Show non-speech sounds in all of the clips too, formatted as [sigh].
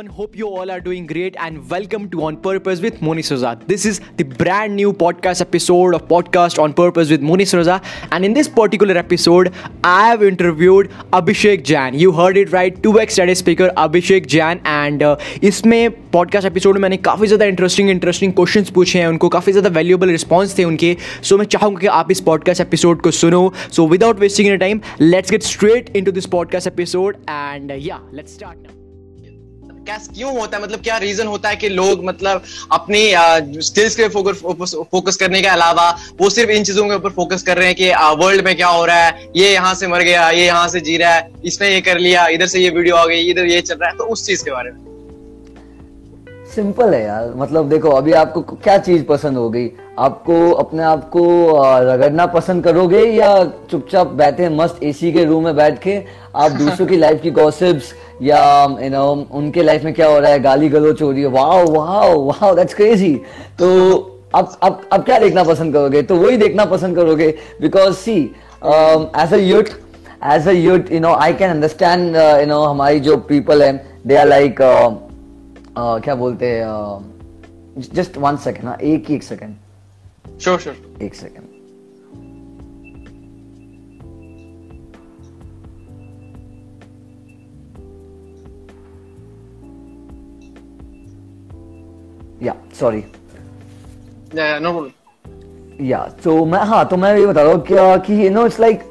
everyone. Hope you all are doing great and welcome to On Purpose with Moni Souza. This is the brand new podcast episode of Podcast On Purpose with Moni Souza. And in this particular episode, I have interviewed Abhishek Jain. You heard it right, 2x study speaker Abhishek Jain. And uh, इसमें podcast episode में मैंने काफ़ी ज़्यादा interesting interesting questions पूछे हैं उनको काफ़ी ज़्यादा वैल्यूएबल रिस्पॉन्स थे उनके सो मैं चाहूँगा कि आप इस पॉडकास्ट एपिसोड को सुनो so without wasting in time let's get straight into this podcast episode and yeah let's start now क्या क्यों होता है? मतलब क्या रीजन होता है कि लोग मतलब अपनी स्किल्स के फोकस फोकस करने के अलावा वो सिर्फ़ इन चीज़ों के ऊपर फोकस कर रहे हैं कि वर्ल्ड में क्या हो रहा है? ये यहाँ से मर गया ये यहाँ से जी रहा है इसने ये कर लिया इधर से ये वीडियो आ गई इधर ये चल रहा है। तो उस चीज़ के बारे में। सिंपल है यार। मतलब देखो अभी आपको क्या चीज़ पसंद हो गई? आपको अपने आप को रगड़ना पसंद करोगे या चुपचाप बैठे मस्त एसी के रूम में बैठ के आप [laughs] दूसरों की लाइफ की गॉसिप्स या यू नो उनके लाइफ में क्या हो रहा है? गाली गलोच हो रही है। Wow wow wow that's crazy तो अब अब अब क्या देखना पसंद करोगे? तो वही देखना पसंद करोगे। Because see as a youth as a youth you know I can understand you know हमारी जो पीपल है दे आर लाइक क्या बोलते हैं जस्ट वन सेकेंड ना एक ही एक सेकेंड श्योर श्योर एक सेकेंड या सॉरी या तो मैं हाँ तो मैं ये बता रहा हूँ कि you know it's like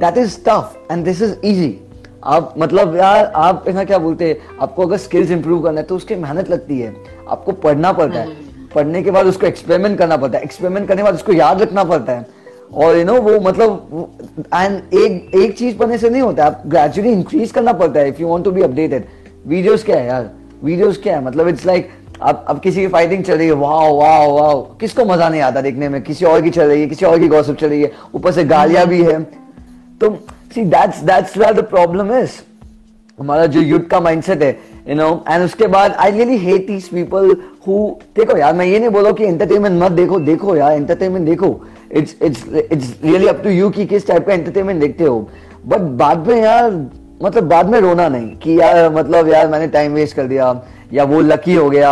that is tough and this is easy आप मतलब यार आप ना क्या बोलते हैं? आपको अगर स्किल्स इंप्रूव करना है तो उसकी मेहनत लगती है। आपको पढ़ना पड़ता है। हम्म। पढ़ने के बाद उसको एक्सपेरिमेंट करना पड़ता है। एक्सपेरिमेंट करने के बाद उसको याद रखना पड़ता है। और यू नो वो मतलब एंड एक एक चीज़ पढ़ने से नहीं होता आप ग्रेजुअली इंक्रीज करना पड़ता है if you want to be updated videos क्या है यार? वीडियोस क्या है? मतलब इट्स लाइक अब अब किसी की फाइटिंग चल रही है वाह वाह वाह किसको मज़ा नहीं आता देखने में? किसी और की चल रही है, किसी और की गॉसिप चल रही है। ऊपर से गालियाँ भी है। तो see that's that's the problem is हमारा जो युद्ध का माइंडसेट है यू नो एंड उसके बाद I really hate these people who देखो यार, मैं ये नहीं बोला कि एंटरटेनमेंट मत देखो। देखो यार एंटरटेनमेंट देखो। It's it's it's really up to you कि किस टाइप का एंटरटेनमेंट देखते हो। बट बाद में यार मतलब बाद में रोना नहीं कि यार मतलब यार, मैंने टाइम वेस्ट कर दिया। या वो लकी हो गया,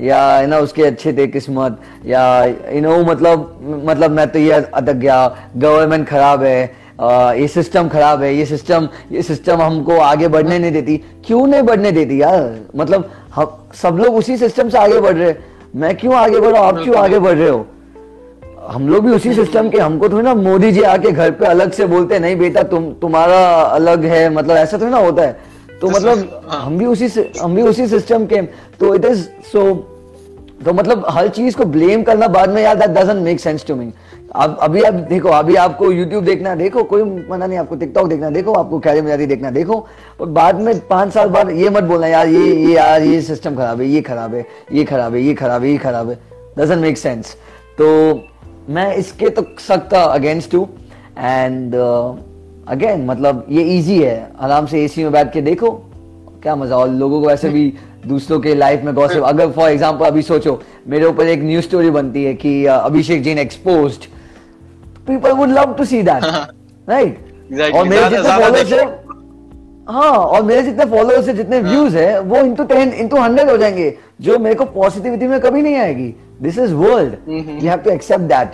या यू नो उसके अच्छे थे किस्मत, या यू नो मतलब मतलब मैं तो ये अटक गया गवर्नमेंट खराब है ये सिस्टम खराब है, ये सिस्टम ये सिस्टम हमको आगे बढ़ने नहीं देती। क्यों नहीं बढ़ने देती यार? मतलब हम, सब लोग उसी सिस्टम से आगे बढ़ रहे मैं क्यों आगे बढ़? रहा हूँ आप क्यों आगे बढ़ रहे हो? हम लोग भी उसी सिस्टम के, हमको थोड़ी ना मोदी जी आके घर पे अलग से बोलते नहीं बेटा, तुम, तुम्हारा अलग है। मतलब ऐसा थोड़ी ना होता है। तो मतलब हाँ। हम भी उसी हम भी उसी सिस्टम के तो इट इज़ सो तो मतलब हर चीज़ को ब्लेम करना बाद में यार that doesn't make sense to me अब अभी आप देखो अभी आपको YouTube देखना देखो कोई मना नहीं आपको TikTok देखना देखो आपको कैरी मेरी देखना देखो। और बाद में पाँच साल बाद ये मत बोलना यार ये ये यार ये सिस्टम खराब है ये खराब है ये खराब है ये खराब है ये खराब है। डजेंट मेक सेंस तो मैं इसके तो सख्त अगेंस्ट हूँ। एंड अगेन मतलब ये इजी है। आराम से एसी में बैठ के देखो। क्या मज़ा। और लोगों को ऐसे भी [laughs] दूसरों के लाइफ में गॉसिप [laughs] अगर फॉर एग्जांपल अभी सोचो मेरे ऊपर एक न्यूज़ स्टोरी बनती है कि अभिषेक जी ने exposed people would love to see that [laughs] right? Exactly. और मेरे जितने फॉलोअर्स है हाँ और मेरे जितने फॉलोअर्स है जितने व्यूज़ हाँ। है वो इंटू टेन इंटू हंड्रेड हो जाएँगे जो मेरे को पॉजिटिविटी में कभी नहीं आएगी। This is world you have to accept that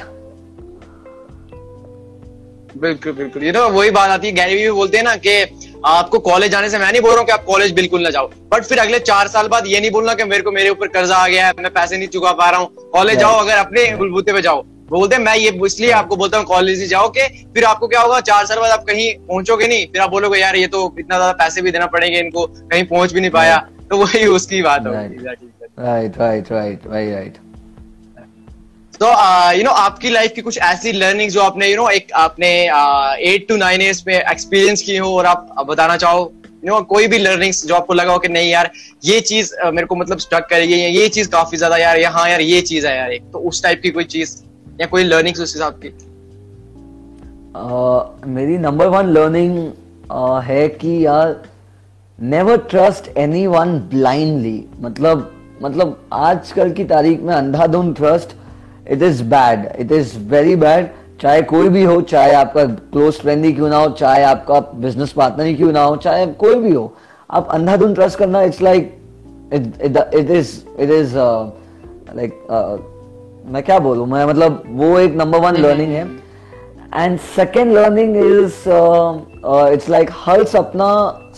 बिल्कुल बिल्कुल। ये तो वही बात आती है भी बोलते हैं ना कि आपको कॉलेज जाने से मैं नहीं बोल रहा हूँ कि आप कॉलेज बिल्कुल ना जाओ। बट फिर अगले चार साल बाद ये नहीं बोलना कि मेरे को मेरे ऊपर कर्जा आ गया है मैं पैसे नहीं चुका पा रहा हूँ। कॉलेज जाओ अगर अपने बुलबूते पे जाओ। बोलते हैं मैं ये इसलिए आपको बोलता हूँ कॉलेज ही जाओ के फिर आपको क्या होगा चार साल बाद आप कहीं पहुंचोगे नहीं फिर आप बोलोगे यार ये तो इतना ज़्यादा पैसे भी देना पड़ेंगे इनको कहीं पहुँच भी नहीं पाया। तो वही उसकी बात होगी। Right right right very right तो यू नो आपकी लाइफ की कुछ ऐसी लर्निंग जो आपने यू नो एक आपने एट टू नाइन ईयर्स में एक्सपीरियंस की हो और आप बताना चाहो यू नो कोई भी लर्निंग्स जो आपको लगा हो कि नहीं यार, ये चीज़ मेरे को मतलब स्टक करेगी ये चीज़ काफ़ी ज़्यादा यार यहाँ यार, ये चीज़ है यार, एक तो उस टाइप की कोई चीज़, या कोई लर्निंग उस हिसाब की मेरी नंबर वन लर्निंग है कि यार never trust anyone blindly मतलब मतलब आजकल की तारीख में अंधाधुन trust it is bad it is very bad चाहे कोई भी हो चाहे आपका क्लोज फ्रेंड ही क्यों ना हो चाहे आपका बिज़नेस पार्टनर ही क्यों ना हो चाहे कोई भी हो आप अंधाधुन ट्रस्ट करना it's like it it it is it is uh, like uh, मैं क्या बोलूँ? मैं मतलब वो एक नंबर वन लर्निंग है। And second learning is it's like हर सपना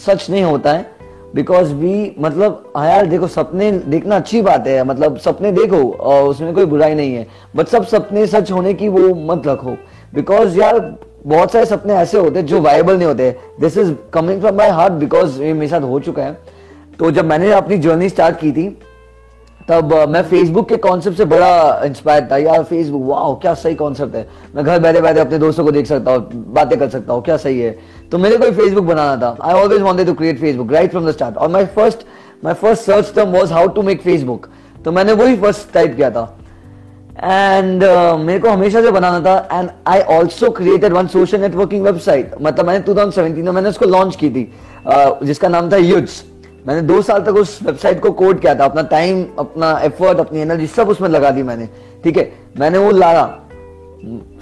सच नहीं होता है। बिकॉज़ वी मतलब हाँ यार देखो, सपने देखना अच्छी बात है मतलब सपने देखो, और उसमें कोई बुराई नहीं है। बट सब सपने सच होने की वो मत रखो। बिकॉज़ यार, बहुत सारे सपने ऐसे होते हैं जो वायबल नहीं होते। This is coming from my heart because ये मेरे साथ हो चुका है। तो जब मैंने अपनी जर्नी स्टार्ट की थी तब मैं फेसबुक के कॉन्सेप्ट से बड़ा इंस्पायर था। यार फेसबुक वाह क्या सही कॉन्सेप्ट है। मैं घर बैठे बैठे अपने दोस्तों को देख सकता हूँ बातें कर सकता हूँ क्या सही है। तो मेरे को फेसबुक बनाना था। I always wanted to create Facebook right from the start और my first my first search term was how to make Facebook तो मैंने वही फ़र्स्ट टाइप किया था। एंड uh, मेरे को हमेशा से बनाना था। And I also created one social networking website मतलब मैंने 2017 में मैंने उसको लॉन्च की थी। uh, जिसका नाम था यूट्स मैंने दो साल तक उस वेबसाइट को कोड किया था, अपना टाइम अपना एफर्ट अपनी एनर्जी सब उसमें लगा दी मैंने। ठीक है? मैंने वो लाया।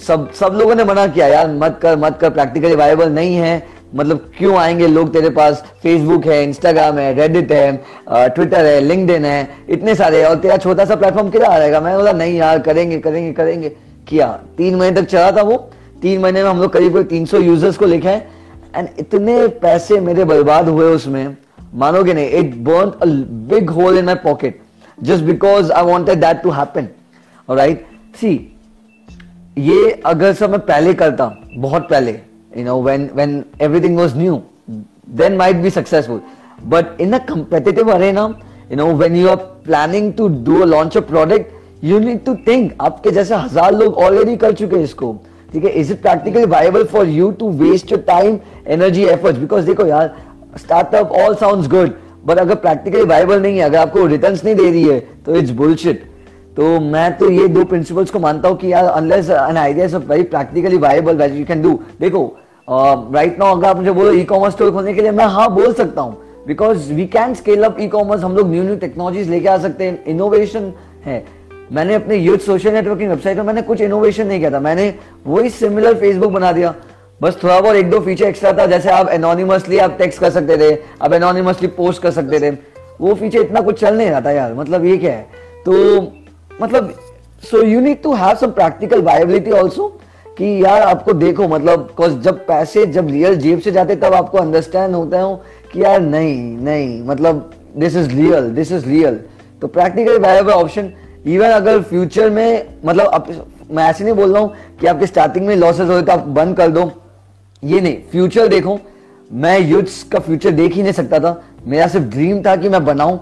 सब सब लोगों ने मना किया, यार, मत कर मत कर प्रैक्टिकली वायबल नहीं है। मतलब क्यों आएँगे लोग तेरे पास? फेसबुक है इंस्टाग्राम है रेडिट है ट्विटर है लिंक्डइन है, इतने सारे और तेरा छोटा सा प्लेटफॉर्म किधर आ जाएगा? मैं बोला, नहीं यार, करेंगे करेंगे करेंगे। किया। तीन महीने तक चला था वो। तीन महीने में हम लोग करीब करीब तीन सौ यूज़र्स को लिखे एंड इतने पैसे मेरे बर्बाद हुए उसमें। मानोगे नहीं? It burn a big hole in my pocket just because I wanted that to happen right see ये अगर सब मैं पहले करता, बहुत पहले you know when when everything was new then might be successful but in a competitive arena you know when you are planning to do a launch a product you need to think आपके जैसे हज़ार लोग already कर चुके हैं इसको। ठीक है? Is it practically viable for you to waste your time energy efforts because देखो यार startup all sounds good but अगर प्रैक्टिकली वाइबल नहीं है, अगर आपको रिटर्न्स नहीं दे रही है तो इट्स बुलशिट तो मैं तो ये दो प्रिंसिपल्स को मानता हूँ कि यार unless an idea is very practically viable that you can do देखो राइट नाउ अगर आप मुझे बोलो ई कॉमर्स स्टोर खोलने के लिए, मैं हाँ बोल सकता हूँ because we can scale up e commerce हम लोग न्यू न्यू टेक्नोलॉजीज़ लेके आ सकते हैं इनोवेशन है. मैंने अपने यूथ सोशल नेटवर्किंग वेबसाइट में मैंने कुछ इनोवेशन नहीं किया था, मैंने वही सिमिलर फेसबुक बना दिया. बस थोड़ा बहुत एक दो फीचर एक्स्ट्रा था जैसे आप एनोनिमसली आप टेक्स्ट कर सकते थे आप एनोनिमसली पोस्ट कर सकते थे। वो फीचर इतना कुछ चल नहीं रहा था यार मतलब ये क्या है? तो मतलब so you need to have some practical viability also कि यार आपको देखो मतलब जब पैसे जब रियल जेब से जाते तब आपको अंडरस्टैंड होता है कि यार नहीं नहीं मतलब this is real this is real तो प्रैक्टिकल वायबल ऑप्शन इवन अगर फ्यूचर में मतलब आप, मैं ऐसे नहीं बोल रहा हूँ कि आपके स्टार्टिंग में लॉसेस हो तो आप बंद कर दो। ये नहीं फ्यूचर देखो। मैं युद्ध का फ्यूचर देख ही नहीं सकता था। मेरा सिर्फ़ ड्रीम था कि मैं बनाऊँ।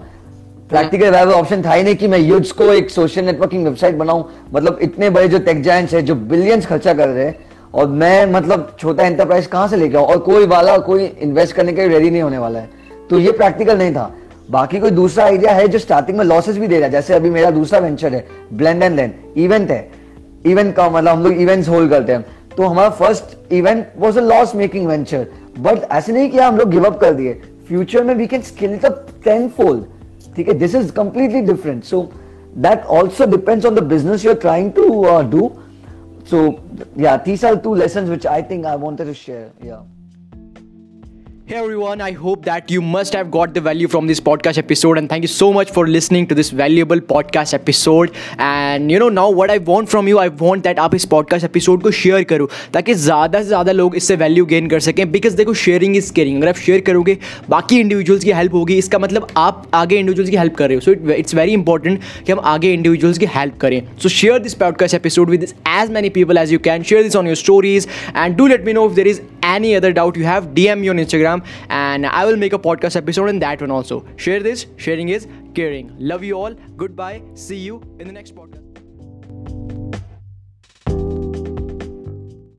प्रैक्टिकल वायबल ऑप्शन था ही नहीं कि मैं युद्ध को एक सोशल नेटवर्किंग वेबसाइट बनाऊँ। मतलब इतने बड़े जो टेक जायंट्स है, जो बिलियंस खर्चा कर रहे हैं, और मैं मतलब छोटा एंटरप्राइज कहाँ से लेके आऊँ? और कोई वाला, कोई इन्वेस्ट करने के रेडी नहीं होने वाला है। तो ये प्रैक्टिकल नहीं था। बाकी कोई दूसरा आइडिया है जो स्टार्टिंग में लॉसेस भी दे रहा है। जैसे अभी मेरा दूसरा वेंचर है ब्लेंड एंड लैंड इवेंट है। इवेंट का मतलब हम लोग इवेंट्स होल्ड करते हैं। तो हमारा first event was a loss making venture but ऐसे नहीं किया हम लोग गिव अप कर दिए. फ्यूचर में we can scale ten fold ठीक है? This is completely different so that also depends on the business you are trying to do so yeah these two lesson which I think I want to share yeah Hey everyone, I hope that you must have got the value from this podcast episode and thank you so much for listening to this valuable podcast episode and you know now what I want from you I want that आप इस podcast episode को share करो ताकि ज़्यादा से ज़्यादा लोग इससे value gain कर सकें because देखो sharing is caring अगर आप share करोगे बाकी individuals की help होगी इसका मतलब आप आगे individuals की help कर रहे हो so it, it's very important कि हम आगे individuals की help करें so share this podcast episode with as many people as you can share this on your stories and do let me know if there is any other doubt you have DM me on Instagram and I will make a podcast episode in that one also. Share this, sharing is caring. Love you all. Goodbye. See you in the next podcast.